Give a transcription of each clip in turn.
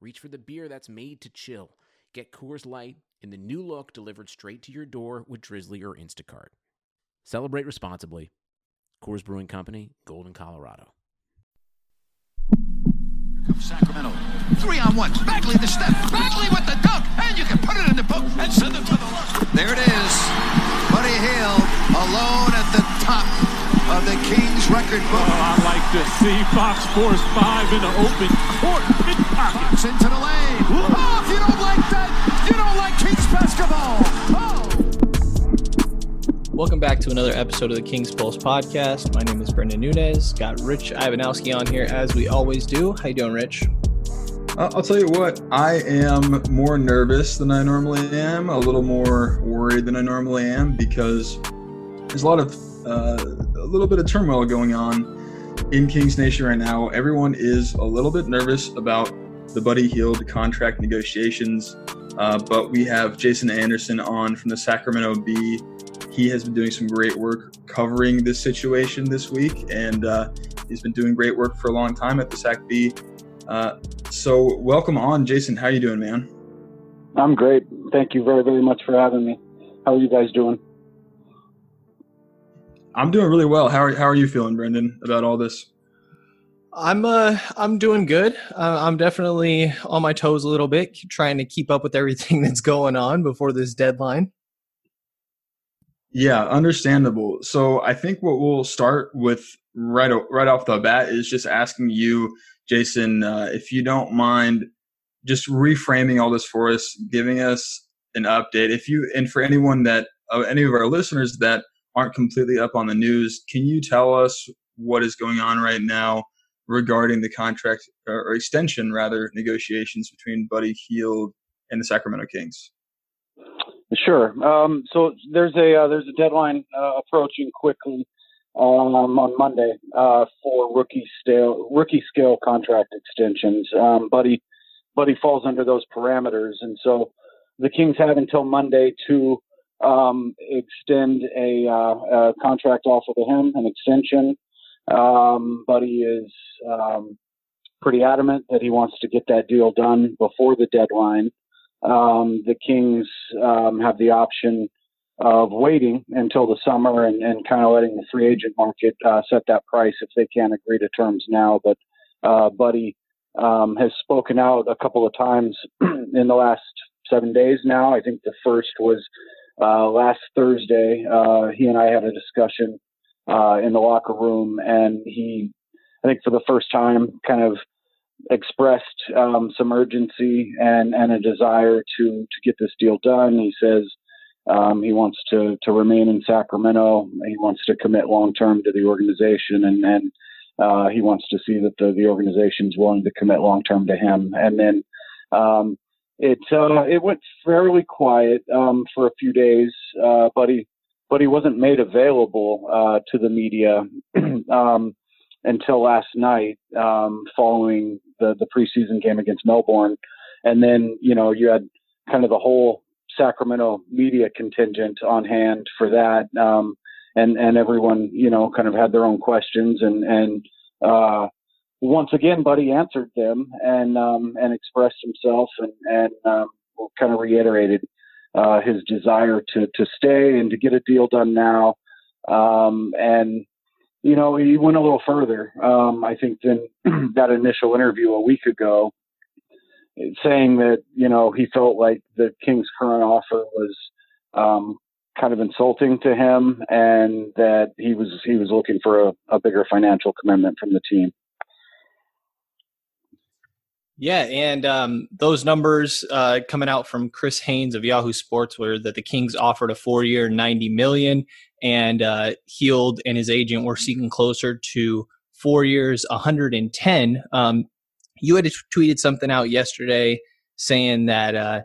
reach for the beer that's made to chill. Get Coors Light in the new look delivered straight to your door with Drizly or Instacart. Celebrate responsibly. Coors Brewing Company, Golden, Colorado. Comes Sacramento. Three on one. Bagley the step. Bagley with the dunk. And you can put it in the book and send it to the left. There it is. Buddy Hield alone at the top of the Kings record book. Oh, I like to see Fox Force 5 in the open court. Fox into the lane. Oh, if you don't like that, you don't like Kings basketball. Oh. Welcome back to another episode of the King's Pulse podcast. My name is Brendan Nunez. Got Rich Ivanowski on here as we always do. How you doing, Rich? Uh, I'll tell you what, I am more nervous than I normally am, a little more worried than I normally am because there's a lot of uh, a little bit of turmoil going on in Kings Nation right now. Everyone is a little bit nervous about the Buddy Hield contract negotiations, uh, but we have Jason Anderson on from the Sacramento Bee. He has been doing some great work covering this situation this week, and uh, he's been doing great work for a long time at the Sac Bee. Uh, so, welcome on, Jason. How you doing, man? I'm great. Thank you very, very much for having me. How are you guys doing? I'm doing really well. How are How are you feeling, Brendan, about all this? I'm uh I'm doing good. Uh, I'm definitely on my toes a little bit, trying to keep up with everything that's going on before this deadline. Yeah, understandable. So I think what we'll start with right right off the bat is just asking you, Jason, uh, if you don't mind, just reframing all this for us, giving us an update. If you and for anyone that uh, any of our listeners that aren't completely up on the news, can you tell us what is going on right now regarding the contract or extension rather negotiations between Buddy Hield and the Sacramento Kings? Sure. Um, so there's a uh, there's a deadline uh, approaching quickly um, on Monday uh, for rookie scale rookie scale contract extensions. Um, Buddy Buddy falls under those parameters, and so the Kings have until Monday to um, extend a, uh, a, contract offer to him, an extension. Um, Buddy is um, pretty adamant that he wants to get that deal done before the deadline. Um, the Kings um, have the option of waiting until the summer and, and kind of letting the free agent market uh, set that price if they can't agree to terms now. But uh, Buddy um, has spoken out a couple of times in the last seven days now. I think the first was last Thursday. Uh, he and I had a discussion uh, in the locker room, and he, I think for the first time, kind of expressed um, some urgency and, and a desire to to get this deal done. He says um, he wants to to remain in Sacramento. He wants to commit long term to the organization, and and uh, he wants to see that the the organization is willing to commit long term to him. And then um, it uh, it went fairly quiet um, for a few days, uh, but he but he wasn't made available uh, to the media um, until last night, um, following the the preseason game against Melbourne, and then you know you had kind of the whole Sacramento media contingent on hand for that, um, and and everyone you know kind of had their own questions and and uh, once again, Buddy answered them and um, and expressed himself and and um, kind of reiterated uh, his desire to to stay and to get a deal done now. Um, and you know, he went a little further, um, I think, than that initial interview a week ago, saying that you know he felt like the Kings' current offer was um, kind of insulting to him, and that he was he was looking for a, a bigger financial commitment from the team. Yeah, and um, those numbers uh, coming out from Chris Haynes of Yahoo Sports were that the Kings offered a four-year, ninety million, and uh, Hield and his agent were seeking closer to four years, one hundred and ten. Um, you had tweeted something out yesterday saying that uh,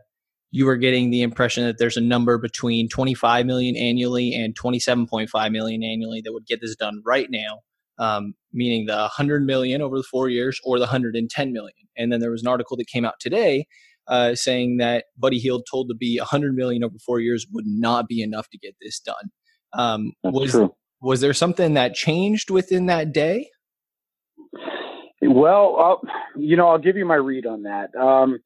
you were getting the impression that there's a number between 25 million annually and 27.5 million annually that would get this done right now, um, meaning the 100 million over the four years or the 110 million. And then there was an article that came out today uh, saying that Buddy Hield told to Bee 100 million over four years would not be enough to get this done. Um, was true. was there something that changed within that day? Well, I'll, you know, I'll give you my read on that. Um,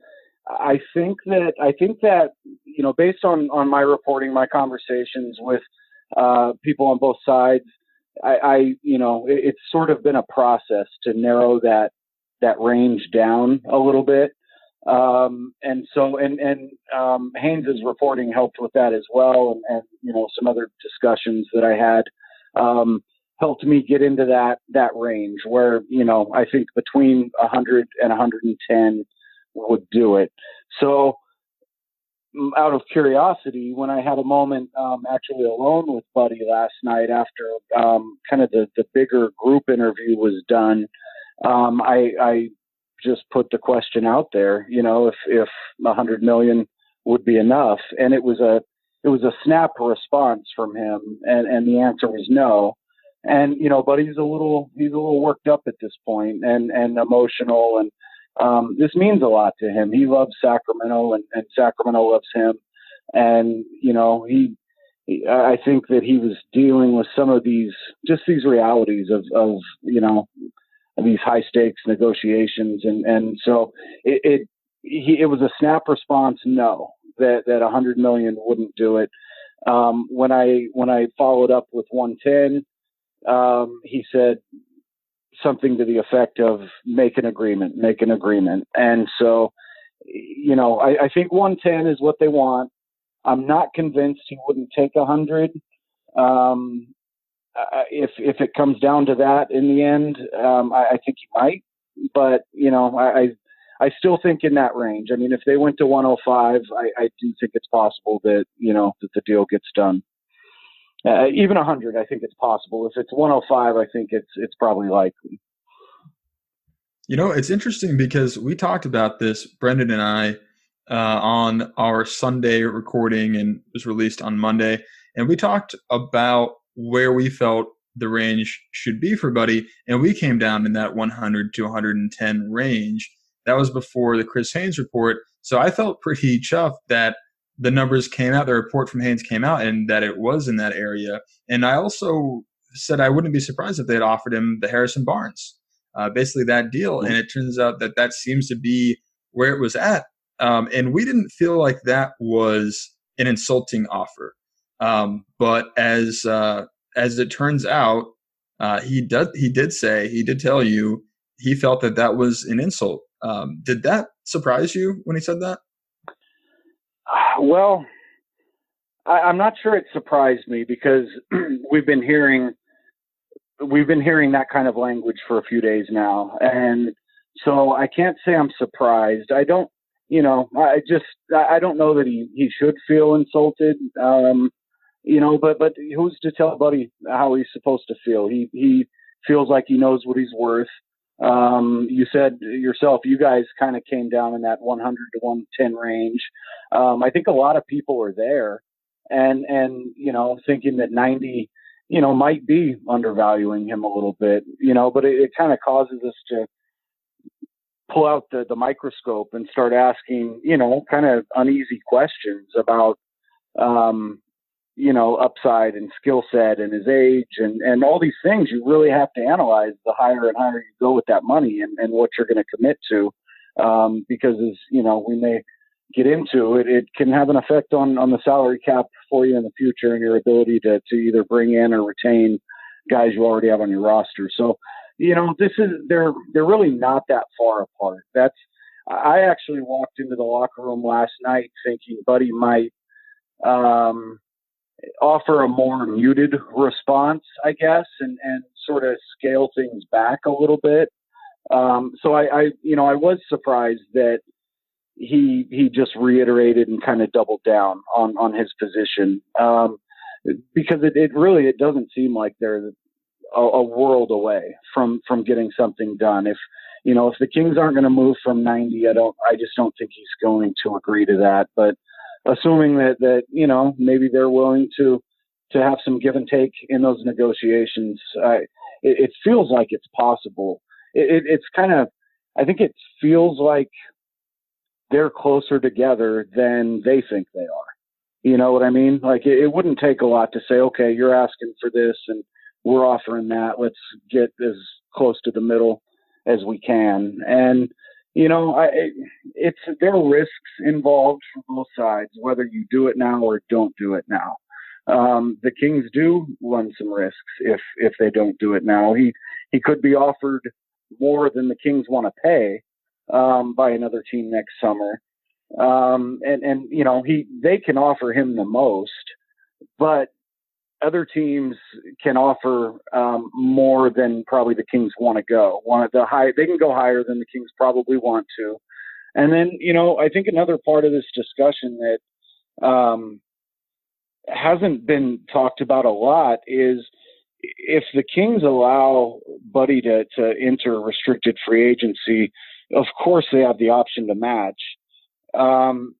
I think that I think that you know, based on on my reporting, my conversations with uh, people on both sides, I, I you know, it, it's sort of been a process to narrow that that range down a little bit. Um, and so, and and um, Haynes's reporting helped with that as well, and, and you know, some other discussions that I had. Um, helped me get into that that range where you know I think between 100 and 110 would do it. So out of curiosity, when I had a moment um, actually alone with Buddy last night after um, kind of the, the bigger group interview was done, um, I, I just put the question out there, you know, if if a 100 million would be enough, and it was a it was a snap response from him, and and the answer was no. And you know, Buddy's a little he's a little worked up at this point and and emotional, and um, this means a lot to him. He loves Sacramento, and, and Sacramento loves him, and you know he. I think that he was dealing with some of these, just these realities of, of you know, these high stakes negotiations, and and so it it, he, it was a snap response, no, that that 100 million wouldn't do it. Um, when I when I followed up with 110, um, he said something to the effect of make an agreement, make an agreement. And so, you know, I, I think 110 is what they want. I'm not convinced he wouldn't take 100. Um, if if it comes down to that in the end, um, I, I think he might. But you know, I, I I still think in that range. I mean, if they went to 105, I, I do think it's possible that you know that the deal gets done. Uh, even 100, I think it's possible. If it's 105, I think it's it's probably likely. You know, it's interesting because we talked about this, Brendan and I, uh, on our Sunday recording, and was released on Monday, and we talked about where we felt the range should be for Buddy, and we came down in that 100 to 110 range. That was before the Chris Haynes report, so I felt pretty chuffed that the numbers came out, the report from Haynes came out, and that it was in that area. And I also said I wouldn't be surprised if they had offered him the Harrison Barnes, uh, basically that deal. And it turns out that that seems to be where it was at. Um, and we didn't feel like that was an insulting offer. Um, but as uh, as it turns out, uh, he did he did say he did tell you he felt that that was an insult. Um, did that surprise you when he said that? Well, I, I'm not sure it surprised me because we've been hearing we've been hearing that kind of language for a few days now, and so I can't say I'm surprised. I don't, you know, I just I don't know that he he should feel insulted. Um, you know, but but who's to tell Buddy how he's supposed to feel? He he feels like he knows what he's worth. Um, you said yourself, you guys kind of came down in that 100 to 110 range. Um, I think a lot of people are there, and and you know thinking that 90, you know, might be undervaluing him a little bit, you know, but it, it kind of causes us to pull out the, the microscope and start asking, you know, kind of uneasy questions about, um, you know, upside and skill set and his age and, and all these things you really have to analyze the higher and higher you go with that money and, and what you're going to commit to. Um, because as, you know, we may get into it, it can have an effect on, on the salary cap for you in the future and your ability to, to either bring in or retain guys you already have on your roster. So, you know, this is, they're, they're really not that far apart. That's, I actually walked into the locker room last night thinking Buddy might, um, offer a more muted response, I guess, and, and sort of scale things back a little bit. Um, so I, I, you know, I was surprised that he he just reiterated and kind of doubled down on on his position um, because it, it really it doesn't seem like they're a, a world away from from getting something done. If you know, if the Kings aren't going to move from 90, I don't, I just don't think he's going to agree to that. But assuming that that you know maybe they're willing to to have some give and take in those negotiations, it, it feels like it's possible. It, it, it's kind of, I think it feels like they're closer together than they think they are. You know what I mean? Like it wouldn't take a lot to say, okay, you're asking for this and we're offering that. Let's get as close to the middle as we can. And you know, I, it's there are risks involved for both sides, whether you do it now or don't do it now. Um, the Kings do run some risks if if they don't do it now. He he could be offered more than the Kings want to pay um, by another team next summer, um, and and you know he they can offer him the most, but other teams can offer um, more than probably the Kings want to go. Want the high they can go higher than the Kings probably want to, and then you know I think another part of this discussion that um, hasn't been talked about a lot is if the Kings allow Buddy to to enter restricted free agency, of course they have the option to match. Um,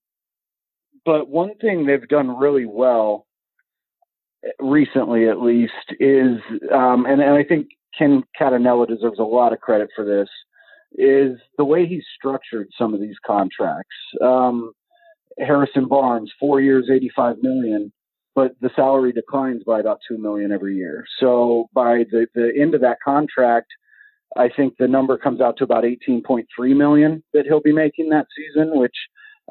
but one thing they've done really well recently at least is um, and, and I think Ken Catanella deserves a lot of credit for this is the way he structured some of these contracts. Um, Harrison Barnes, four years, 85 million, but the salary declines by about two million every year. So by the, the end of that contract, I think the number comes out to about 18.3 million that he'll be making that season, which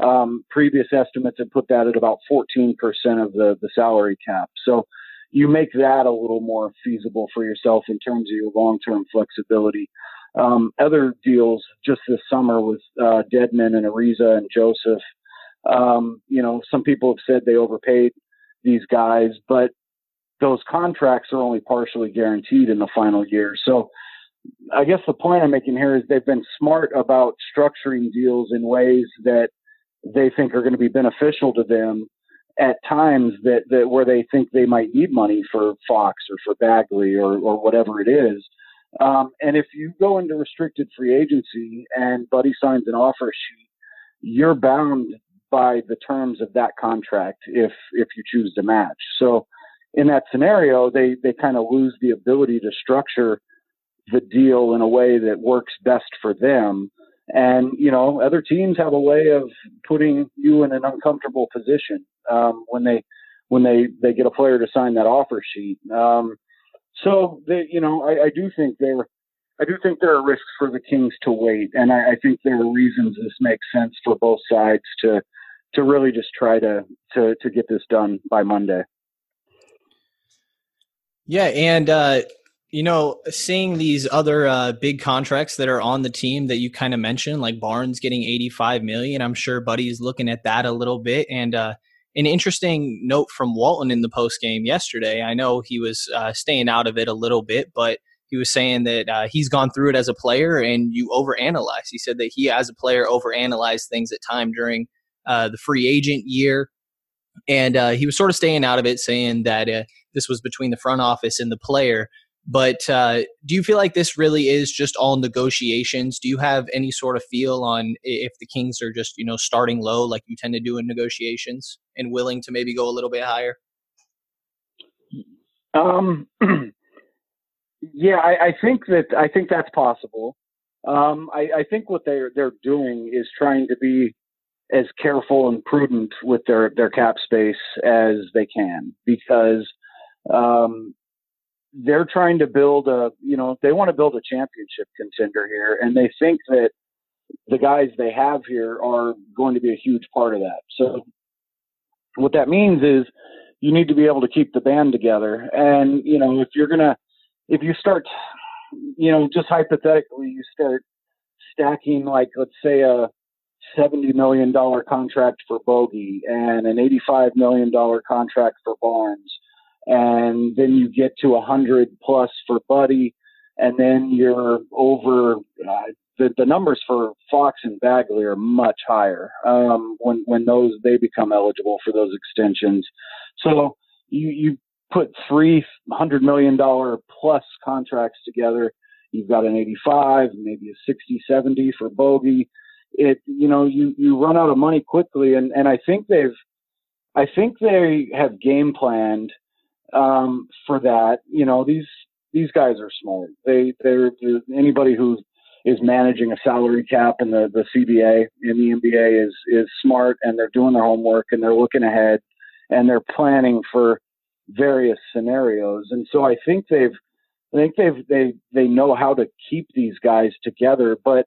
um, previous estimates had put that at about 14% of the, the salary cap. So you make that a little more feasible for yourself in terms of your long term flexibility. Um, other deals just this summer with uh, Dedmon and Ariza and Joseph. Um, you know, some people have said they overpaid these guys, but those contracts are only partially guaranteed in the final year. So I guess the point I'm making here is they've been smart about structuring deals in ways that they think are going to be beneficial to them at times that, that where they think they might need money for Fox or for Bagley or, or whatever it is. Um, and if you go into restricted free agency and Buddy signs an offer sheet, you're bound by the terms of that contract if if you choose to match. So in that scenario, they they kind of lose the ability to structure the deal in a way that works best for them and, you know, other teams have a way of putting you in an uncomfortable position um, when they when they, they get a player to sign that offer sheet. Um, so they, you know, I, I do think there I do think there are risks for the Kings to wait, and I, I think there are reasons this makes sense for both sides to to really just try to to to get this done by Monday. Yeah, and uh, you know, seeing these other uh, big contracts that are on the team that you kind of mentioned, like Barnes getting 85 million, I'm sure Buddy's looking at that a little bit. And uh, an interesting note from Walton in the post game yesterday. I know he was uh, staying out of it a little bit, but he was saying that uh, he's gone through it as a player and you overanalyze. He said that he, as a player, overanalyzed things at time during uh, the free agent year. And uh, he was sort of staying out of it, saying that this was between the front office and the player. But uh, do you feel like this really is just all negotiations? Do you have any sort of feel on if the Kings are just you know starting low like you tend to do in negotiations and willing to maybe go a little bit higher? Um, yeah, I, I think that I think that's possible. Um, I, I think what they're they're doing is trying to be as careful and prudent with their their cap space as they can because um, they're trying to build a, you know, they want to build a championship contender here, and they think that the guys they have here are going to be a huge part of that. So, what that means is you need to be able to keep the band together. And, you know, if you're going to, if you start, you know, just hypothetically, you start stacking, like, let's say a $70 million contract for Bogi and an $85 million contract for Barnes and then you get to a hundred plus for Buddy, and then you're over. Uh, the, the numbers for Fox and Bagley are much higher um, when when those they become eligible for those extensions. So you you put three hundred million dollar plus contracts together, you've got an 85, maybe a 60, 70 for Bogi. It, you know, you, you run out of money quickly. And, and I think they've, I think they have game planned, um, for that. You know, these, these guys are smart. They, they're, they're anybody who is managing a salary cap in the, the CBA in the NBA is, is smart and they're doing their homework and they're looking ahead and they're planning for various scenarios. And so I think they've, I think they've they they know how to keep these guys together, but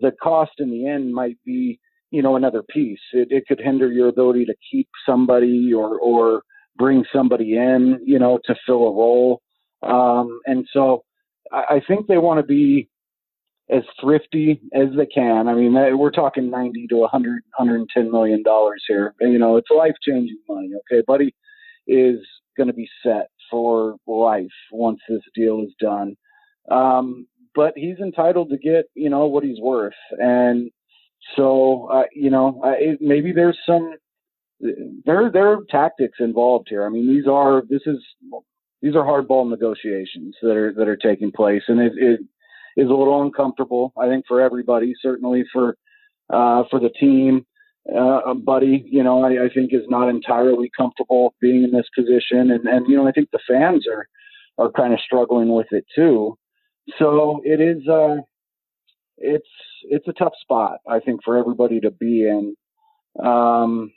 the cost in the end might be you know another piece. It, it could hinder your ability to keep somebody or or bring somebody in you know to fill a role. Um, and so I, I think they want to be as thrifty as they can. I mean, we're talking 90 to 100, 110 million dollars here. You know, it's life changing money. Okay, Buddy is going to be set for life once this deal is done. Um, but he's entitled to get, you know, what he's worth. And so, uh, you know, it, maybe there's some, there, there are tactics involved here. I mean, these are, this is, these are hardball negotiations that are, that are taking place. And it, it is a little uncomfortable, I think, for everybody, certainly for, uh, for the team uh, Buddy, you know, I, I think is not entirely comfortable being in this position, and and you know, I think the fans are are kind of struggling with it too. So it is, uh, it's it's a tough spot, I think, for everybody to be in. Um,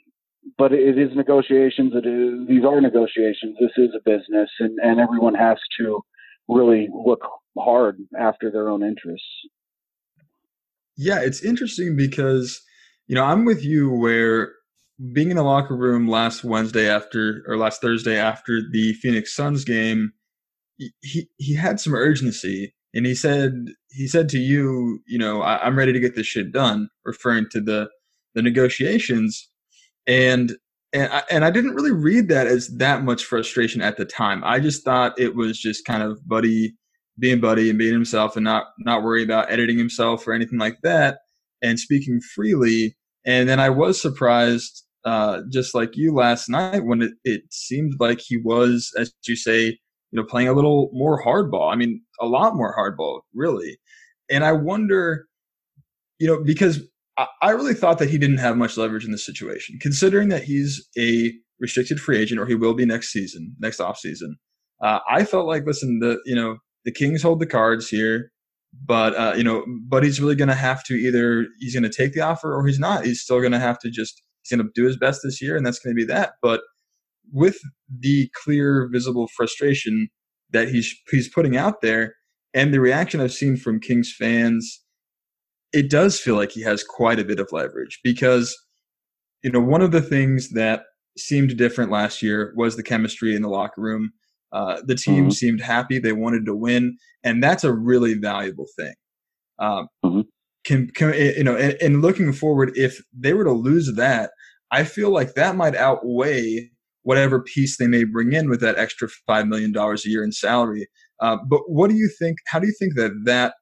but it is negotiations. It is, these are negotiations. This is a business, and and everyone has to really look hard after their own interests. Yeah, it's interesting because you know, I'm with you where being in the locker room last Wednesday after or last Thursday after the Phoenix Suns game, he he had some urgency and he said he said to you, you know, I, am ready to get this shit done, referring to the the negotiations, and and I, and I didn't really read that as that much frustration at the time. I just thought it was just kind of buddy being buddy and being himself and not not worry about editing himself or anything like that and speaking freely. And then I was surprised, uh, just like you last night, when it, it seemed like he was, as you say, you know, playing a little more hardball. I mean, a lot more hardball, really. And I wonder, you know, because I, really thought that he didn't have much leverage in this situation, considering that he's a restricted free agent, or he will be next season, next off season. Uh, I felt like, listen, the you know the Kings hold the cards here. But uh, you know, but he's really going to have to either he's going to take the offer or he's not. He's still going to have to just he's going to do his best this year, and that's going to be that. But with the clear, visible frustration that he's he's putting out there, and the reaction I've seen from Kings fans, it does feel like he has quite a bit of leverage because you know one of the things that seemed different last year was the chemistry in the locker room. Uh, the team mm-hmm. seemed happy; they wanted to win, and that's a really valuable thing. Um, mm-hmm. can, can, eh, you know, and, and looking forward, if they were to lose that, I feel like that might outweigh whatever piece they may bring in with that extra five million dollars a year in salary. Uh, but what do you think? How do you think that that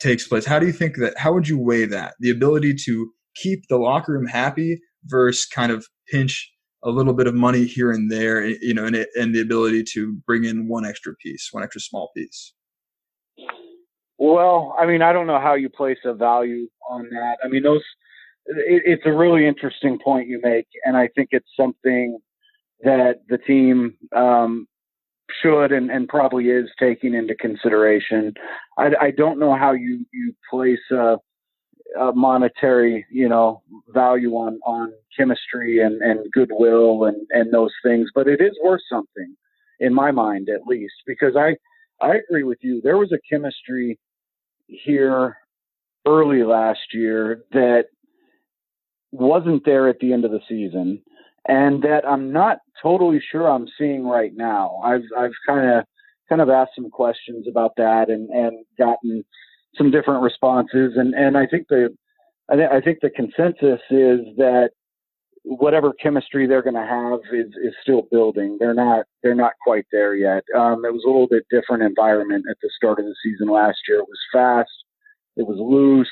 takes place? How do you think that? How would you weigh that? The ability to keep the locker room happy versus kind of pinch a little bit of money here and there, you know, and, and the ability to bring in one extra piece, one extra small piece. Well, I mean, I don't know how you place a value on that. I mean, those, it, it's a really interesting point you make, and I think it's something that the team um, should and, and probably is taking into consideration. I, I don't know how you you place a, a monetary, you know, value on on chemistry and and goodwill and and those things, but it is worth something in my mind, at least, because I I agree with you. There was a chemistry here early last year that wasn't there at the end of the season and that I'm not totally sure I'm seeing right now. I've I've kind of kind of asked some questions about that and and gotten some different responses and and I think the I, th- I think the consensus is that whatever chemistry they're going to have is is still building. They're not they're not quite there yet. Um, it was a little bit different environment at the start of the season last year. It was fast, it was loose,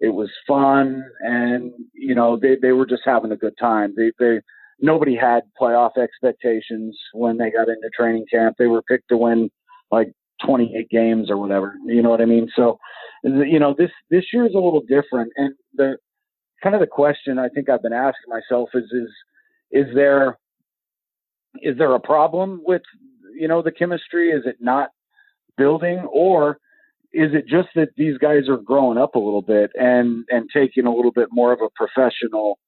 it was fun, and you know they they were just having a good time. They they nobody had playoff expectations when they got into training camp. They were picked to win like 28 games or whatever. You know what I mean? So, you know, this this year is a little different, and the kind of the question I think I've been asking myself is is is there is there a problem with you know the chemistry? Is it not building, or is it just that these guys are growing up a little bit and and taking a little bit more of a professional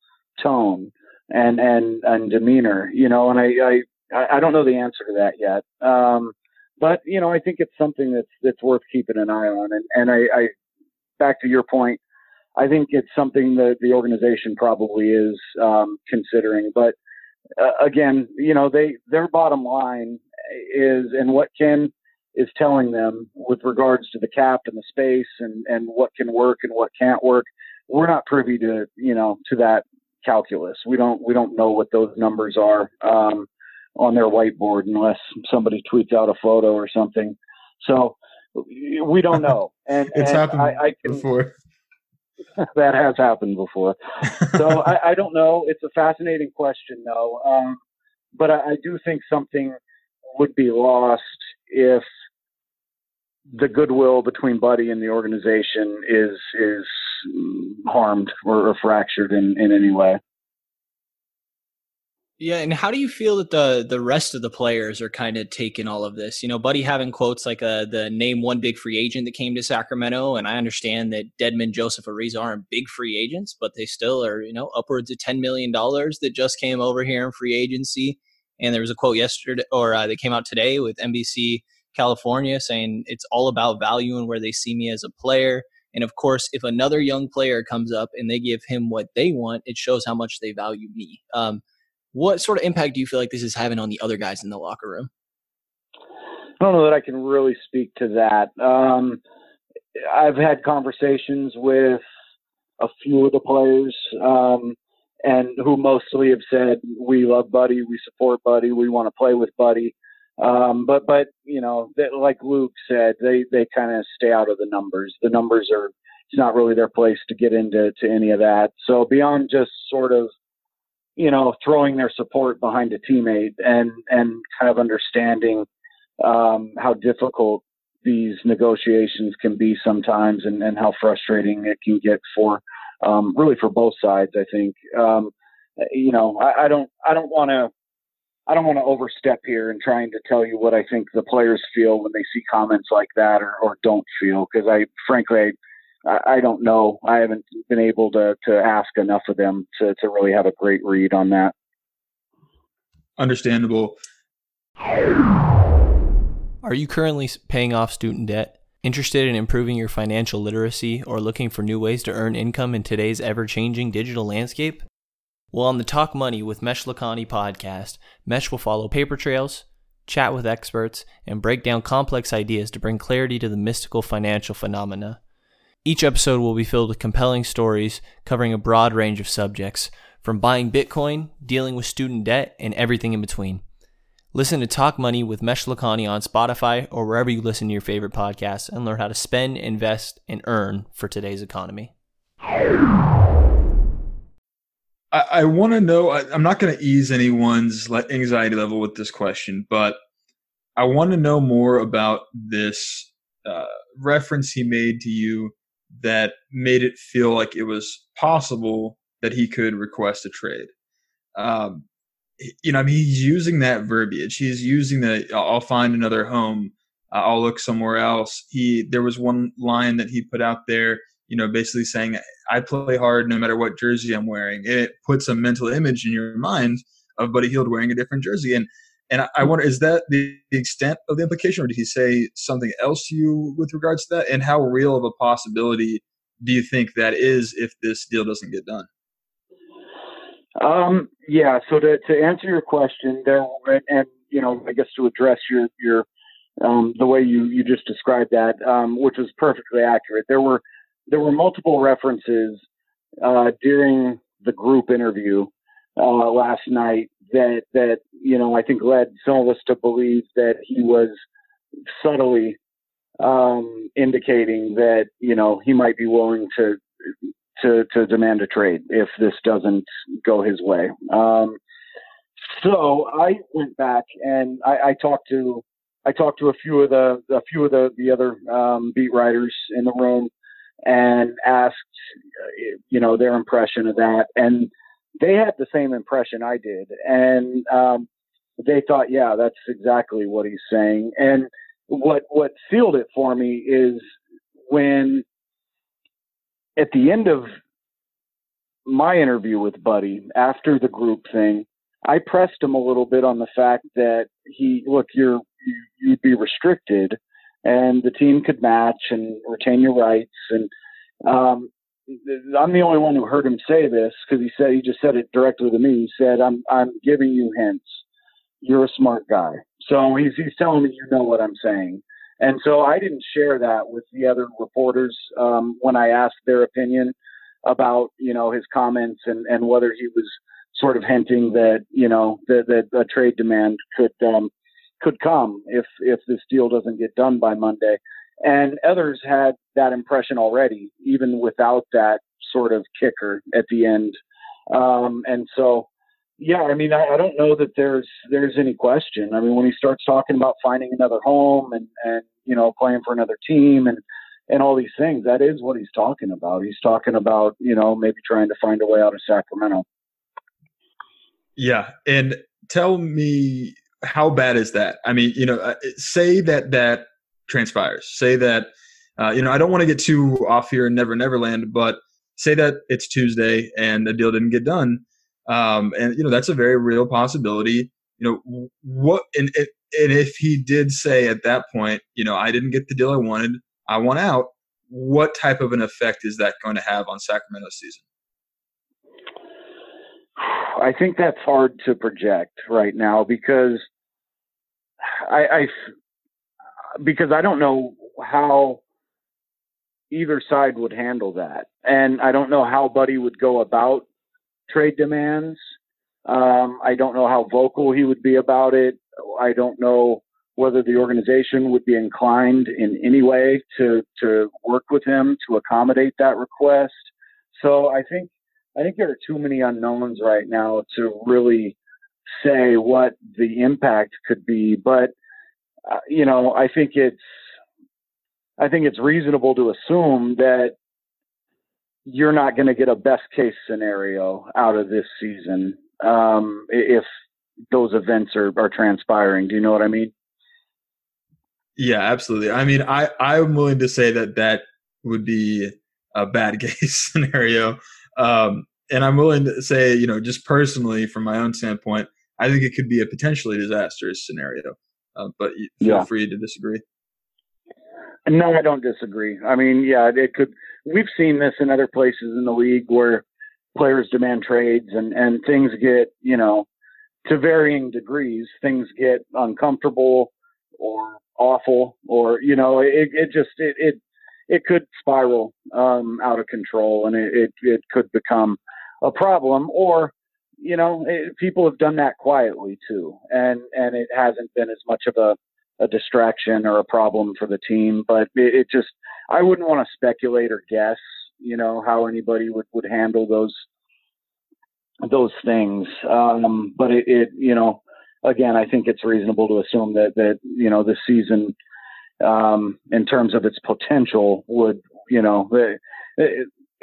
tone and and and demeanor? You know, and I I I don't know the answer to that yet. Um, but you know, I think it's something that's that's worth keeping an eye on. And and I, I back to your point, I think it's something that the organization probably is um, considering. But uh, again, you know, they their bottom line is, and what Ken is telling them with regards to the cap and the space and and what can work and what can't work. We're not privy to you know to that calculus. We don't we don't know what those numbers are um, on their whiteboard unless somebody tweets out a photo or something. So we don't know. And it's and happened I, I can, before. that has happened before. So I, I, don't know. It's a fascinating question, though. Um, but I, I, do think something would be lost if the goodwill between Buddy and the organization is is harmed or, or fractured in, in any way. Yeah, and how do you feel that the the rest of the players are kind of taking all of this? You know, Buddy having quotes like uh, the name one big free agent that came to Sacramento, and I understand that Dedmon, Joseph, Ariza aren't big free agents, but they still are, you know, upwards of ten million dollars that just came over here in free agency. And there was a quote yesterday, or uh, that came out today with NBC California saying it's all about value and where they see me as a player. And of course, if another young player comes up and they give him what they want, it shows how much they value me. Um, what sort of impact do you feel like this is having on the other guys in the locker room? I don't know that I can really speak to that. Um, I've had conversations with a few of the players, um, and who mostly have said, "We love Buddy, we support Buddy, we want to play with Buddy." Um, but but you know, like Luke said, they they kind of stay out of the numbers. The numbers are it's not really their place to get into to any of that. So beyond just sort of you know, throwing their support behind a teammate and and kind of understanding um, how difficult these negotiations can be sometimes, and, and how frustrating it can get for um, really for both sides. I think um, you know I, I don't I don't want to I don't want to overstep here in trying to tell you what I think the players feel when they see comments like that or, or don't feel because I frankly I, I don't know. I haven't been able to to ask enough of them to to really have a great read on that. Understandable. Are you currently paying off student debt? Interested in improving your financial literacy or looking for new ways to earn income in today's ever changing digital landscape? Well, on the Talk Money with Mesh Lakhani podcast, Mesh will follow paper trails, chat with experts, and break down complex ideas to bring clarity to the mystical financial phenomena. Each episode will be filled with compelling stories covering a broad range of subjects, from buying Bitcoin, dealing with student debt, and everything in between. Listen to Talk Money with Mesh Lakhani on Spotify or wherever you listen to your favorite podcasts and learn how to spend, invest, and earn for today's economy. I, I want to know. I, am not going to ease anyone's anxiety level with this question, but I want to know more about this uh, reference he made to you that made it feel like it was possible that he could request a trade. Um, you know, I mean, he's using that verbiage. He's using the "I'll find another home," "I'll look somewhere else." He there was one line that he put out there, you know, basically saying, "I play hard no matter what jersey I'm wearing." It puts a mental image in your mind of Buddy Hield wearing a different jersey, and and I, wonder, is that the, the extent of the implication, or did he say something else to you with regards to that? And how real of a possibility do you think that is if this deal doesn't get done? Um, yeah. So to, to answer your question, there and you know, I guess to address your your um, the way you you just described that, um, which was perfectly accurate. There were there were multiple references uh, during the group interview uh, last night that that you know I think led some of us to believe that he was subtly um, indicating that you know he might be willing to to to demand a trade if this doesn't go his way. Um, so I went back and I, I talked to I talked to a few of the a few of the the other um, beat writers in the room and asked, you know, their impression of that, and they had the same impression I did, and um, they thought, yeah, that's exactly what he's saying. And what what sealed it for me is when at the end of my interview with Buddy after the group thing, I pressed him a little bit on the fact that he look, you're you, you'd be restricted, and the team could match and retain your rights. And um, I'm the only one who heard him say this because he said he just said it directly to me. He said, "I'm I'm giving you hints. You're a smart guy." So he's he's telling me you know what I'm saying. And so I didn't share that with the other reporters um, when I asked their opinion about you know his comments and and whether he was sort of hinting that you know that, that a trade demand could um, could come if if this deal doesn't get done by Monday. And others had that impression already, even without that sort of kicker at the end. Um, and so, yeah, I mean, I, I don't know that there's there's any question. I mean, when he starts talking about finding another home and and you know playing for another team and and all these things, that is what he's talking about. He's talking about you know maybe trying to find a way out of Sacramento. Yeah, and tell me how bad is that? I mean, you know, uh, say that that transpires. Say that, uh, you know, I don't want to get too off here in Never Neverland, but say that it's Tuesday and the deal didn't get done, um, and you know that's a very real possibility. You know what? And, and if he did say at that point, you know, I didn't get the deal I wanted, I want out. What type of an effect is that going to have on Sacramento's season? I think that's hard to project right now because I, I because I don't know how either side would handle that, and I don't know how Buddy would go about trade demands. Um, I don't know how vocal he would be about it. I don't know whether the organization would be inclined in any way to to work with him to accommodate that request. So I think I think there are too many unknowns right now to really say what the impact could be. But uh, you know, I think it's I think it's reasonable to assume that you're not going to get a best case scenario out of this season um, if those events are, are transpiring. Do you know what I mean? Yeah, absolutely. I mean, I I'm willing to say that that would be a bad case scenario. Um, and I'm willing to say, you know, just personally from my own standpoint, I think it could be a potentially disastrous scenario. Uh, but feel yeah. free to disagree. No, I don't disagree. I mean, yeah, it could. We've seen this in other places in the league where players demand trades and and things get, you know, to varying degrees. Things get uncomfortable or awful, or you know, it it just it it it could spiral um, out of control, and it, it it could become a problem, or you know, it, people have done that quietly too, and and it hasn't been as much of a a distraction or a problem for the team. But it, it just, I wouldn't want to speculate or guess, you know, how anybody would would handle those those things. Um, but it, it, you know, again, I think it's reasonable to assume that that you know the season, um, in terms of its potential, would you know.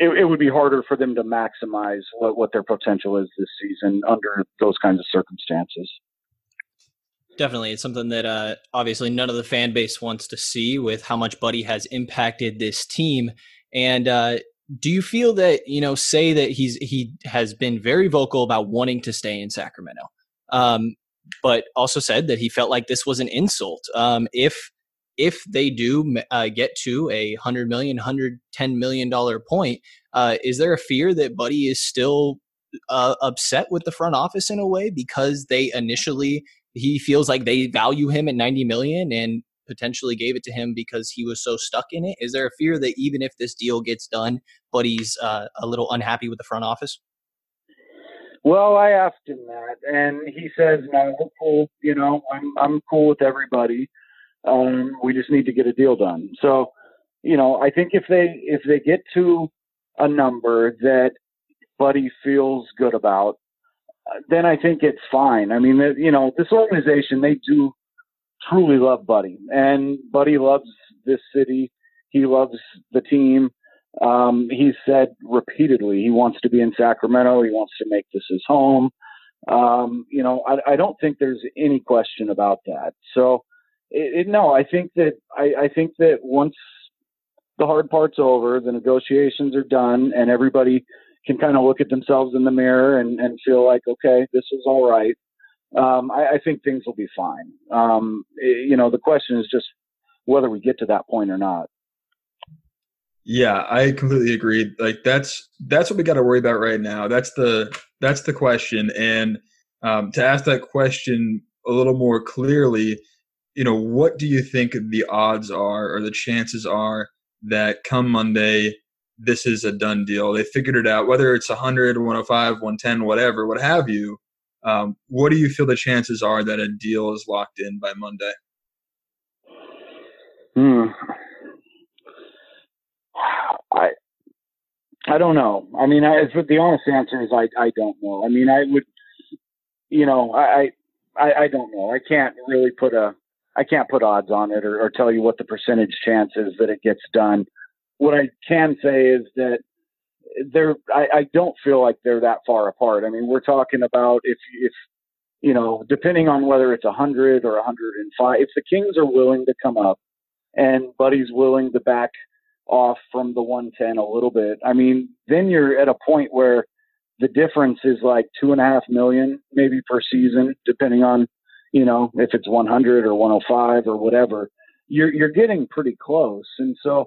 It, it, would be harder for them to maximize what, what their potential is this season under those kinds of circumstances. Definitely. It's something that uh, obviously none of the fan base wants to see with how much Buddy has impacted this team. And uh, do you feel that, you know, say that he's he has been very vocal about wanting to stay in Sacramento, um, but also said that he felt like this was an insult. Um, if if they do uh, get to a hundred million, hundred ten million dollar point, uh, is there a fear that Buddy is still uh, upset with the front office in a way because they initially he feels like they value him at 90 million and potentially gave it to him because he was so stuck in it? Is there a fear that even if this deal gets done, Buddy's uh, a little unhappy with the front office? Well, I asked him that, and he says, "No, we're cool. You know, I'm I'm cool with everybody. Um, we just need to get a deal done." So, you know, I think if they if they get to a number that Buddy feels good about, then I think it's fine. I mean, you know, this organization they do truly love Buddy, and Buddy loves this city. He loves the team. Um, he said repeatedly he wants to be in Sacramento. He wants to make this his home. Um, you know, I, I don't think there's any question about that. So, it, it, no, I think that I, I think that once the hard part's over, the negotiations are done, and everybody can kind of look at themselves in the mirror and, and feel like, okay, this is all right. Um, I, I think things will be fine. Um, it, you know, the question is just whether we get to that point or not. Yeah, I completely agree. Like that's that's what we got to worry about right now. That's the that's the question. And um, to ask that question a little more clearly, you know, what do you think the odds are or the chances are that come Monday this is a done deal? They figured it out, whether it's 100, 105, 110, whatever, what have you. Um, what do you feel the chances are that a deal is locked in by Monday? Hmm. I I don't know. I mean, I, the honest answer is I I don't know. I mean, I would, you know, I I I don't know. I can't really put a I can't put odds on it or, or tell you what the percentage chance is that it gets done. What I can say is that they're I, I don't feel like they're that far apart. I mean, we're talking about if if you know, depending on whether it's a hundred or a hundred and five, if the Kings are willing to come up and Buddy's willing to back off from the 110 a little bit, I mean, then you're at a point where the difference is like two and a half million maybe per season, depending on, you know, if it's 100 or 105 or whatever. You're you're getting pretty close, and so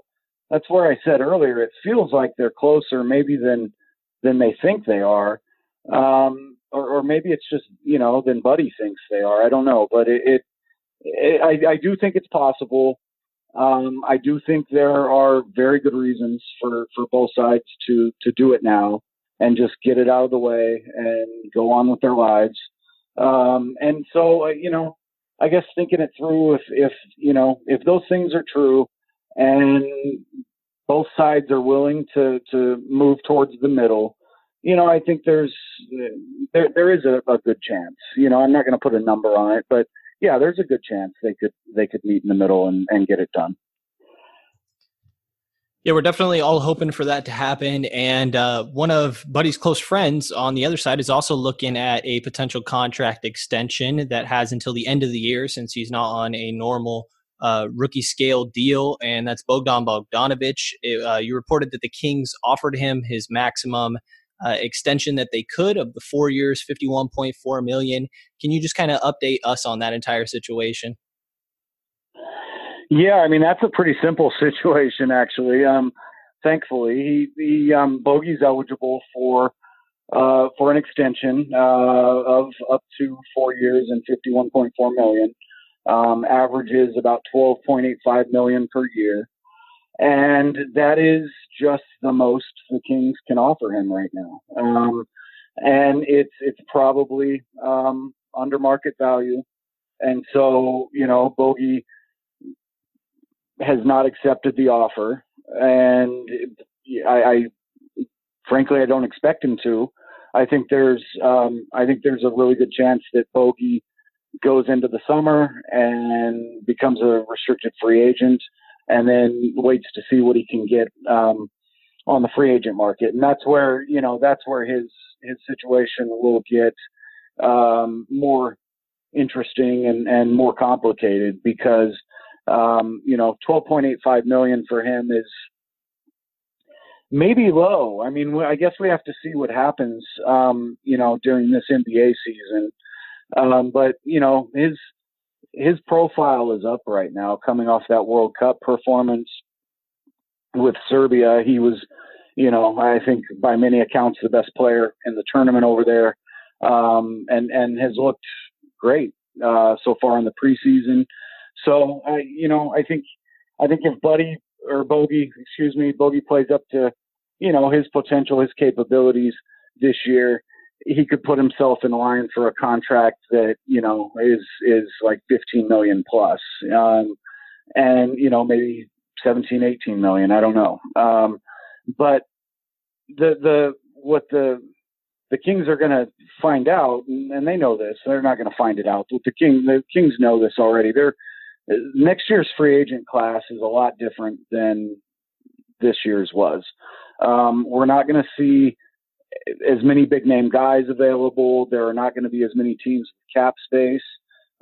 that's where I said earlier. It feels like they're closer maybe than than they think they are, um, or, or maybe it's just you know than Buddy thinks they are. I don't know, but it, it, it I, I do think it's possible. Um, I do think there are very good reasons for, for both sides to, to do it now and just get it out of the way and go on with their lives. Um, and so, uh, you know, I guess thinking it through, if, if, you know, if those things are true and both sides are willing to, to move towards the middle, you know, I think there's, there, there is a, a good chance, you know, I'm not going to put a number on it, but yeah, there's a good chance they could they could meet in the middle and, and get it done. Yeah, we're definitely all hoping for that to happen. And uh, one of Buddy's close friends on the other side is also looking at a potential contract extension that has until the end of the year since he's not on a normal uh, rookie scale deal. And that's Bogdan Bogdanovich. It, uh, you reported that the Kings offered him his maximum uh, extension that they could of the four years, 51.4 million. Can you just kind of update us on that entire situation? Yeah, I mean that's a pretty simple situation actually. Um, thankfully, he, he um, Bogi's eligible for uh, for an extension uh, of up to four years and 51.4 million. Um, averages about 12.85 million per year and that is just the most the Kings can offer him right now. Um, and it's it's probably um, under market value, and so you know Bogi has not accepted the offer, and I, I frankly I don't expect him to. I think there's um, I think there's a really good chance that Bogi goes into the summer and becomes a restricted free agent and then waits to see what he can get um, on the free agent market. And that's where you know that's where his his situation will get um, more interesting and, and more complicated because um, you know 12.85 million for him is maybe low. I mean, I guess we have to see what happens, um, you know, during this NBA season. Um, but you know, his his profile is up right now, coming off that World Cup performance with Serbia. He was, you know, I think by many accounts the best player in the tournament over there, um, and and has looked great uh, so far in the preseason. So I, you know, I think I think if Buddy or Bogi, excuse me, Bogi plays up to, you know, his potential, his capabilities this year, he could put himself in line for a contract that you know is is like 15 million plus um and you know maybe 17 18 million i don't know. Um but the the what the the kings are going to find out and, they know this they're not going to find it out the king the kings know this already they're next year's free agent class is a lot different than this year's was. Um, we're not going to see as many big name guys available. There are not going to be as many teams with cap space.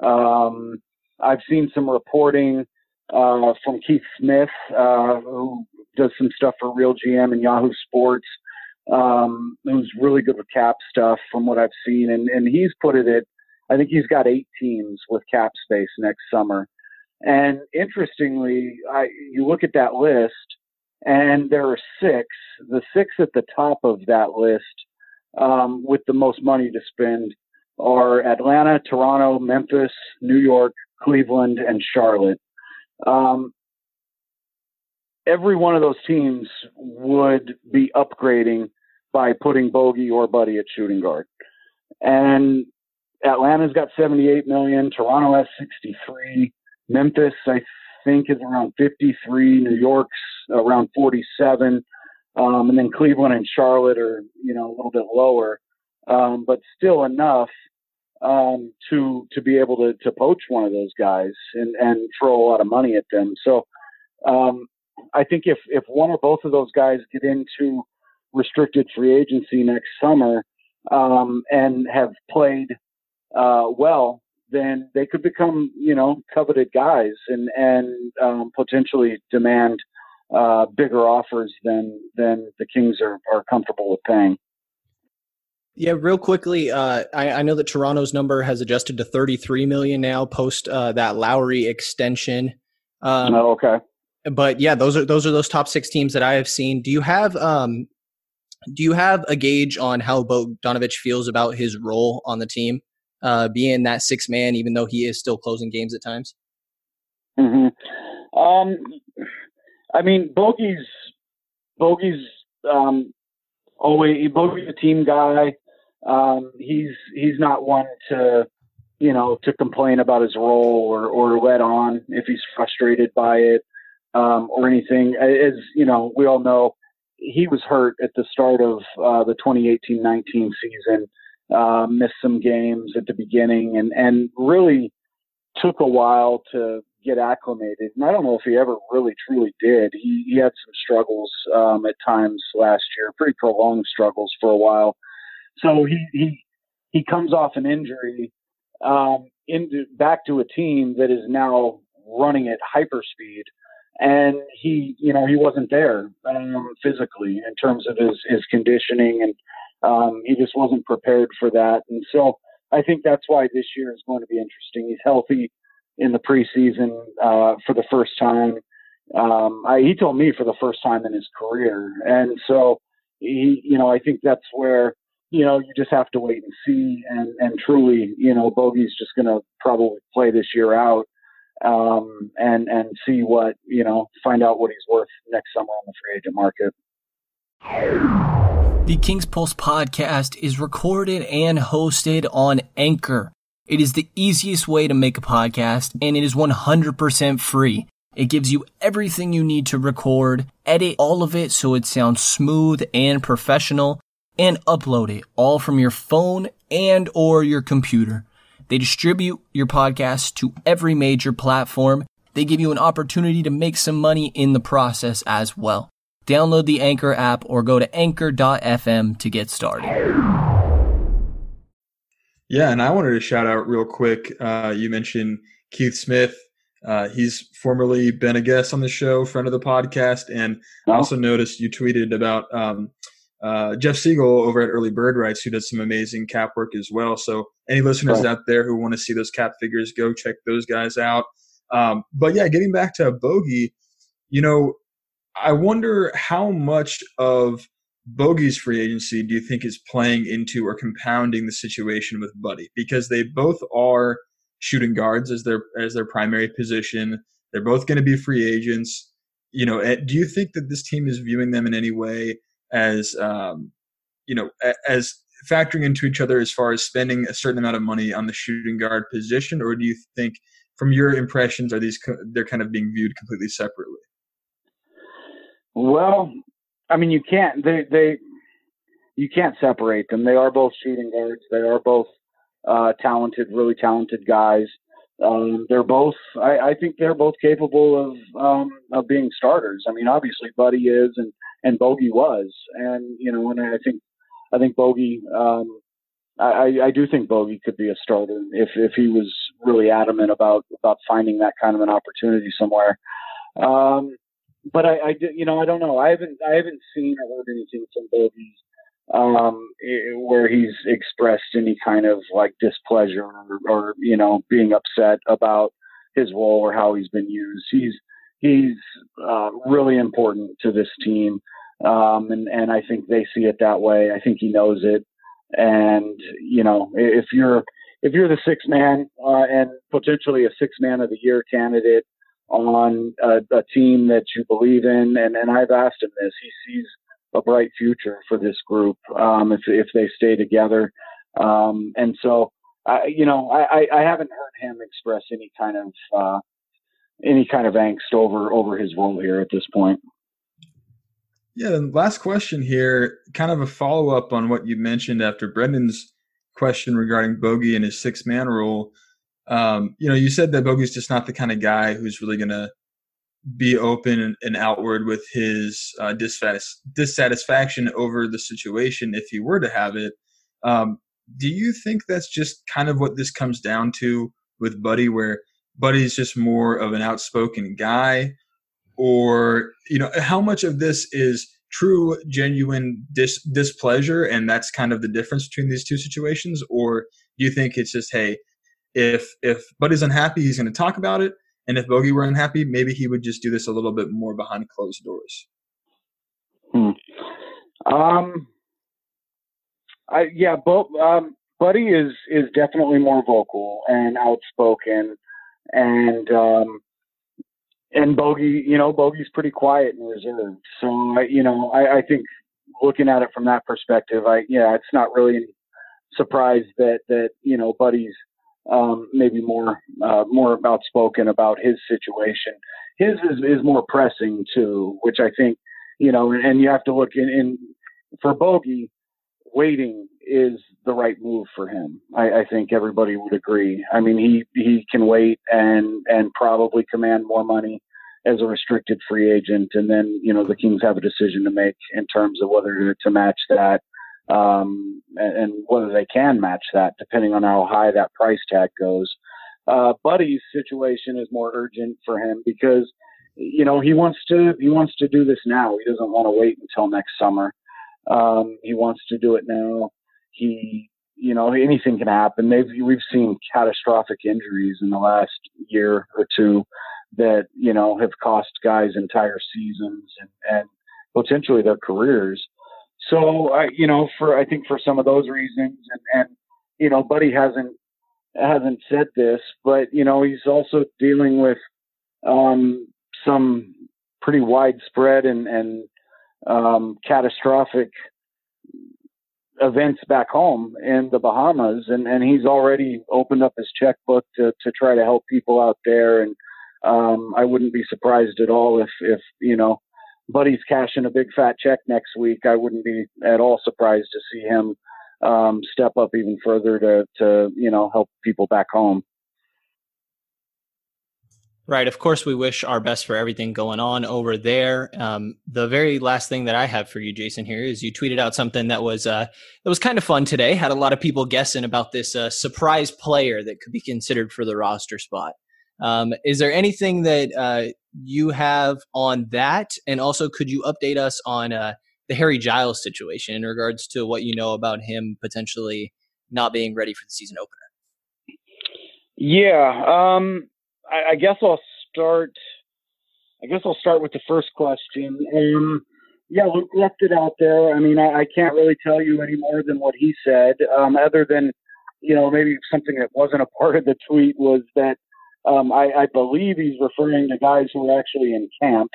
Um, I've seen some reporting uh, from Keith Smith, uh, who does some stuff for Real GM and Yahoo Sports, um, who's really good with cap stuff from what I've seen. And, and he's put it at, I think he's got eight teams with cap space next summer. And interestingly, I, you look at that list, and there are six. The six at the top of that list um, with the most money to spend are Atlanta, Toronto, Memphis, New York, Cleveland, and Charlotte. Um, every one of those teams would be upgrading by putting Bogi or Buddy at shooting guard. And Atlanta's got 78 million, Toronto has 63, Memphis I think is around 53, New York's around 47, um, and then Cleveland and Charlotte are you know a little bit lower, um, but still enough um, to to be able to to poach one of those guys and and throw a lot of money at them. So um, I think if if one or both of those guys get into restricted free agency next summer um, and have played uh, well, then they could become you know coveted guys and and um, potentially demand uh, bigger offers than than the Kings are are comfortable with paying. Yeah, real quickly, uh, I, I, know that Toronto's number has adjusted to 33 million now post uh, that Lowry extension. Um, oh, okay but yeah, those are those are those top six teams that I have seen. Do you have um, do you have a gauge on how Bogdanovich feels about his role on the team, uh, being that six man, even though he is still closing games at times? Mm-hmm. Um, I mean, Bogi's Bogi's um, always Bogi's a team guy. Um, he's he's not one to you know to complain about his role or or let on if he's frustrated by it um, or anything. As you know, we all know he was hurt at the start of uh, the 2018-19 season, uh, missed some games at the beginning, and and really took a while to get acclimated. And I don't know if he ever really truly did. He he had some struggles um, at times last year, pretty prolonged struggles for a while. So he he he comes off an injury um, into back to a team that is now running at hyperspeed and he, you know, he wasn't there um, physically in terms of his his conditioning, and um, he just wasn't prepared for that. And so I think that's why this year is going to be interesting. He's healthy in the preseason uh, for the first time. Um, I, he told me for the first time in his career, and so he, you know, I think that's where you know you just have to wait and see, and and truly, you know, Bogi's just going to probably play this year out um, and and see what you know, find out what he's worth next summer on the free agent market. The King's Pulse podcast is recorded and hosted on Anchor. It is the easiest way to make a podcast, and it is 100% free. It gives you everything you need to record, edit all of it so it sounds smooth and professional, and upload it all from your phone and or your computer. They distribute your podcast to every major platform. They give you an opportunity to make some money in the process as well. Download the Anchor app or go to anchor.fm to get started. Yeah, and I wanted to shout out real quick. Uh, you mentioned Keith Smith. Uh, he's formerly been a guest on the show, friend of the podcast, and I also noticed you tweeted about um, uh, Jeff Siegel over at Early Bird Rights, who does some amazing cap work as well. So any listeners out there who want to see those cap figures, go check those guys out. Um, but yeah, getting back to Bogi, you know, I wonder how much of Bogi's free agency do you think is playing into or compounding the situation with Buddy? Because they both are shooting guards as their as their primary position. They're both going to be free agents. You know, eh, do you think that this team is viewing them in any way as um, you know as factoring into each other as far as spending a certain amount of money on the shooting guard position, or do you think, from your impressions, are these they're kind of being viewed completely separately? Well, I mean, you can't they they you can't separate them. They are both shooting guards. They are both uh, talented, really talented guys. um, they're both. I, I think they're both capable of um, of being starters. I mean, obviously Buddy is, and and Bogi was, and you know, and I think I think Bogi. Um, I, I do think Bogi could be a starter if if he was really adamant about about finding that kind of an opportunity somewhere. Um, but I, I, you know, I don't know. I haven't I haven't seen or heard anything from Bogi um, where he's expressed any kind of like displeasure or, or you know being upset about his role or how he's been used. He's he's uh, really important to this team, um, and and I think they see it that way. I think he knows it, and you know if you're if you're the six man uh, and potentially a six man of the year candidate on a, a team that you believe in, and and I've asked him this, he sees a bright future for this group um, if if they stay together. Um, and so, I, you know, I, I haven't heard him express any kind of uh, any kind of angst over over his role here at this point. Yeah, and last question here, kind of a follow up on what you mentioned after Brendan's question regarding Bogi and his six man rule. Um, you know, you said that Bogi's just not the kind of guy who's really going to be open and, outward with his uh, dissatisfaction over the situation if he were to have it. Um, do you think that's just kind of what this comes down to with Buddy, where Buddy's just more of an outspoken guy? Or, you know, how much of this is true, genuine dis- displeasure, and that's kind of the difference between these two situations? Or do you think it's just, hey, if if Buddy's unhappy, he's going to talk about it, and if Bogi were unhappy, maybe he would just do this a little bit more behind closed doors. Hmm. Um, I yeah, Bo, um, Buddy is is definitely more vocal and outspoken, and um, and Bogi, you know, Bogi's pretty quiet and reserved. So you know, I, I think looking at it from that perspective, I yeah, it's not really any surprise that that you know Buddy's um, maybe more uh, more outspoken about his situation. His is, is more pressing too, which I think you know, and, and you have to look in, in for Bogi. Waiting is the right move for him. I, I think everybody would agree. I mean, he he can wait and and probably command more money as a restricted free agent, and then you know the Kings have a decision to make in terms of whether to, to match that um, and, and, whether they can match that, depending on how high that price tag goes. Uh, Buddy's situation is more urgent for him because you know he wants to he wants to do this now. He doesn't want to wait until next summer. Um, he wants to do it now. He you know anything can happen. They've we've seen catastrophic injuries in the last year or two that you know have cost guys entire seasons and, and potentially their careers. So I, you know, for I think for some of those reasons, and and you know, Buddy hasn't hasn't said this, but you know, he's also dealing with um, some pretty widespread and and um, catastrophic events back home in the Bahamas, and and he's already opened up his checkbook to to try to help people out there, and um, I wouldn't be surprised at all if if you know Buddy's cashing a big fat check next week, I wouldn't be at all surprised to see him um, step up even further to, to you know help people back home. Right. Of course, we wish our best for everything going on over there. Um, the very last thing that I have for you, Jason, here is you tweeted out something that was uh, that was kind of fun today. Had a lot of people guessing about this uh, surprise player that could be considered for the roster spot. Um, is there anything that uh, you have on that? And also, could you update us on uh, the Harry Giles situation in regards to what you know about him potentially not being ready for the season opener? Yeah, um, I, I, guess I'll start. I guess I'll start with the first question. Um, yeah, Luke left it out there. I mean, I, I, can't really tell you any more than what he said, um, other than you know maybe something that wasn't a part of the tweet was that um, I, I believe he's referring to guys who are actually in camp.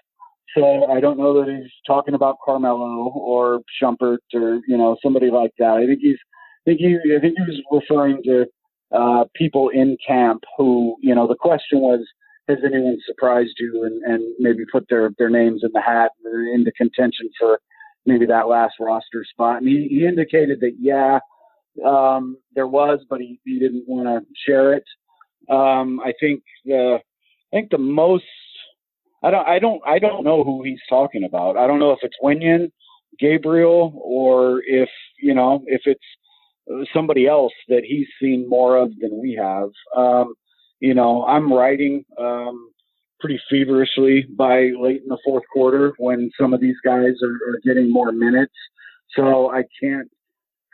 So I don't know that he's talking about Carmelo or Shumpert or you know somebody like that. I think he's I think he I think he was referring to uh, people in camp who you know the question was has anyone surprised you and, and maybe put their their names in the hat into contention for maybe that last roster spot. And he, he indicated that yeah um, there was, but he, he didn't want to share it. Um, I think the I think the most I don't I don't I don't know who he's talking about. I don't know if it's Wenyen, Gabriel, or if you know if it's somebody else that he's seen more of than we have. Um, you know, I'm writing um, pretty feverishly by late in the fourth quarter when some of these guys are, are getting more minutes. So I can't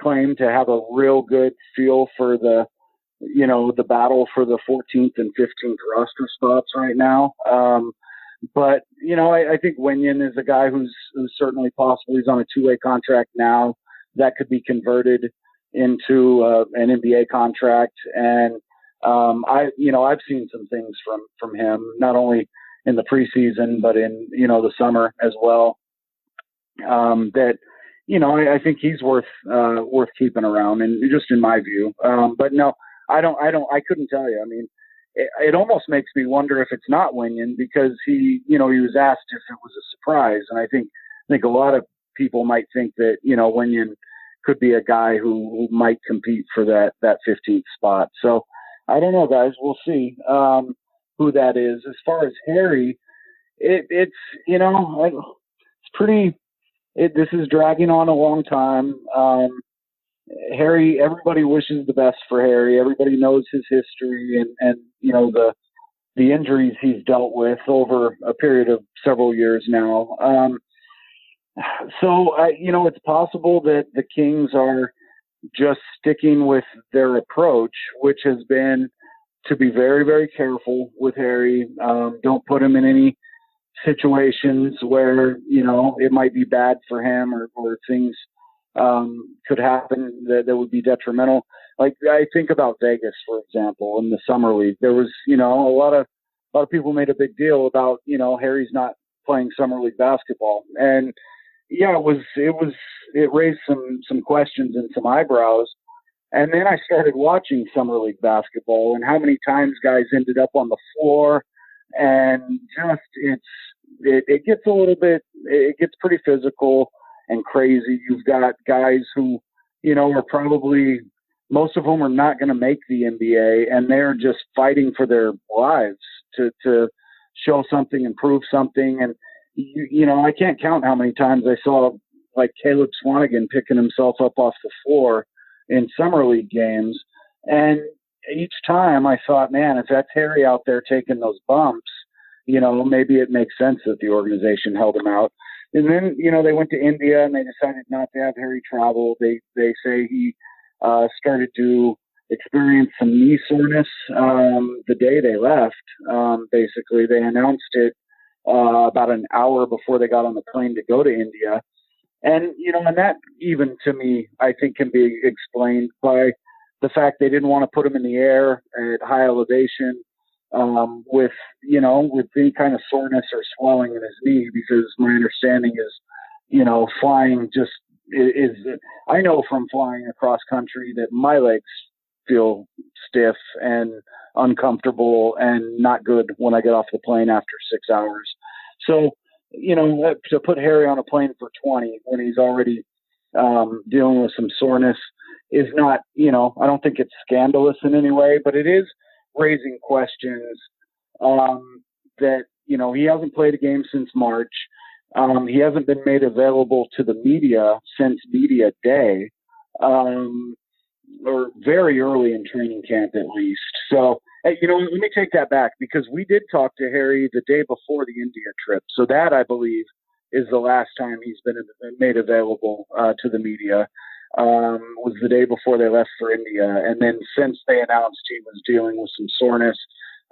claim to have a real good feel for the, you know, the battle for the 14th and 15th roster spots right now. Um, but you know, I, I think Wenyen is a guy who's, who's certainly possible. He's on a two-way contract now that could be converted into uh, an NBA contract, and um, I, you know, I've seen some things from from him, not only in the preseason but in you know the summer as well. Um, that you know, I, I think he's worth uh, worth keeping around, and just in my view. Um, but no, I don't, I don't, I couldn't tell you. I mean, it, it almost makes me wonder if it's not Wenyen because he, you know, he was asked if it was a surprise, and I think, I think a lot of people might think that you know Wenyen could be a guy who, who might compete for that that 15th spot. So I don't know, guys. We'll see um, who that is. As far as Harry, it, it's you know it's pretty. It, this is dragging on a long time. Um, Harry, everybody wishes the best for Harry. Everybody knows his history and and you know the the injuries he's dealt with over a period of several years now. Um, so uh, you know, it's possible that the Kings are just sticking with their approach, which has been to be very, very careful with Harry. Um, don't put him in any situations where you know it might be bad for him or, or things um, could happen that, that would be detrimental. Like I think about Vegas, for example, in the summer league, there was you know a lot of a lot of people made a big deal about you know Harry's not playing summer league basketball, and yeah, it was it was it raised some some questions and some eyebrows. And then I started watching summer league basketball and how many times guys ended up on the floor and just it's it, it gets a little bit it gets pretty physical and crazy. You've got guys who, you know, are probably most of whom are not going to make the NBA and they're just fighting for their lives to to show something and prove something and you, you know, I can't count how many times I saw like Caleb Swanigan picking himself up off the floor in summer league games. And each time I thought, man, if that's Harry out there taking those bumps, you know, maybe it makes sense that the organization held him out. And then, you know, they went to India and they decided not to have Harry travel. They they say he uh, started to experience some knee soreness um, the day they left. Um, basically, they announced it uh, about an hour before they got on the plane to go to India. And, you know, and that even to me, I think can be explained by the fact they didn't want to put him in the air at high elevation um, with, you know, with any kind of soreness or swelling in his knee, because my understanding is, you know, flying just is, is I know from flying across country that my legs feel stiff and uncomfortable and not good when I get off the plane after six hours. So, you know, uh, to put Harry on a plane for 20 when he's already um, dealing with some soreness is not, you know, I don't think it's scandalous in any way, but it is raising questions um, that, you know, he hasn't played a game since March. Um, he hasn't been made available to the media since media day. Um, or very early in training camp at least. So, you know, let me take that back because we did talk to Harry the day before the India trip. So that I believe is the last time he's been made available uh, to the media. Um, was the day before they left for India, and then since they announced he was dealing with some soreness,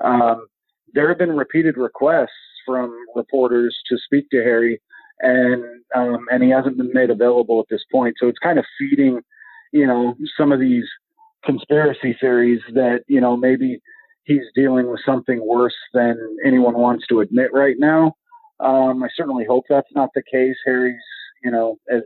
um, there have been repeated requests from reporters to speak to Harry, and um, and he hasn't been made available at this point. So it's kind of feeding you know, some of these conspiracy theories that, you know, maybe he's dealing with something worse than anyone wants to admit right now. Um, I certainly hope that's not the case. Harry's, you know, as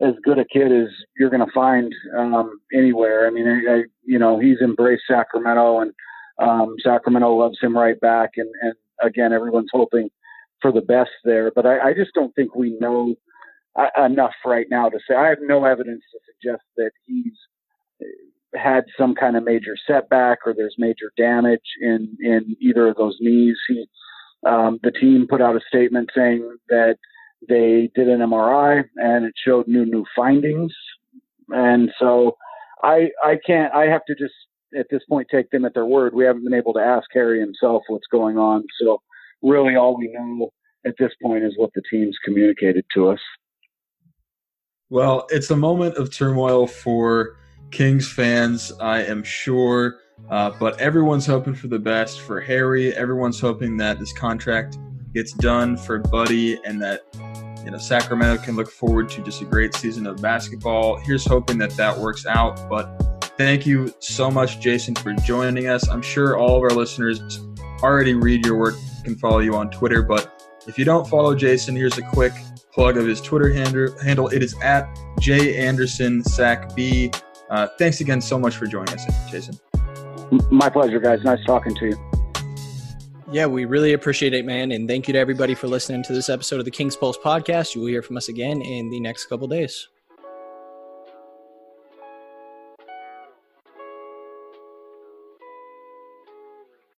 as good a kid as you're going to find um, anywhere. I mean, I, I, you know, he's embraced Sacramento, and um, Sacramento loves him right back. And, and again, everyone's hoping for the best there. But I, I just don't think we know enough right now to say I have no evidence to suggest that he's had some kind of major setback or there's major damage in in either of those knees. He, um, the team put out a statement saying that they did an MRI and it showed new new findings, and so I I can't I have to just at this point take them at their word. We haven't been able to ask Harry himself what's going on, so really all we know at this point is what the team's communicated to us. Well, it's a moment of turmoil for Kings fans, I am sure. Uh, but everyone's hoping for the best for Harry. Everyone's hoping that this contract gets done for Buddy and that you know Sacramento can look forward to just a great season of basketball. Here's hoping that that works out. But thank you so much, Jason, for joining us. I'm sure all of our listeners already read your work can follow you on Twitter. But if you don't follow Jason, here's a quick plug of his Twitter handle. It is at J Anderson. Uh, thanks again so much for joining us, Jason. My pleasure, guys. Nice talking to you. Yeah, we really appreciate it, man. And thank you to everybody for listening to this episode of the King's Pulse podcast. You will hear from us again in the next couple days.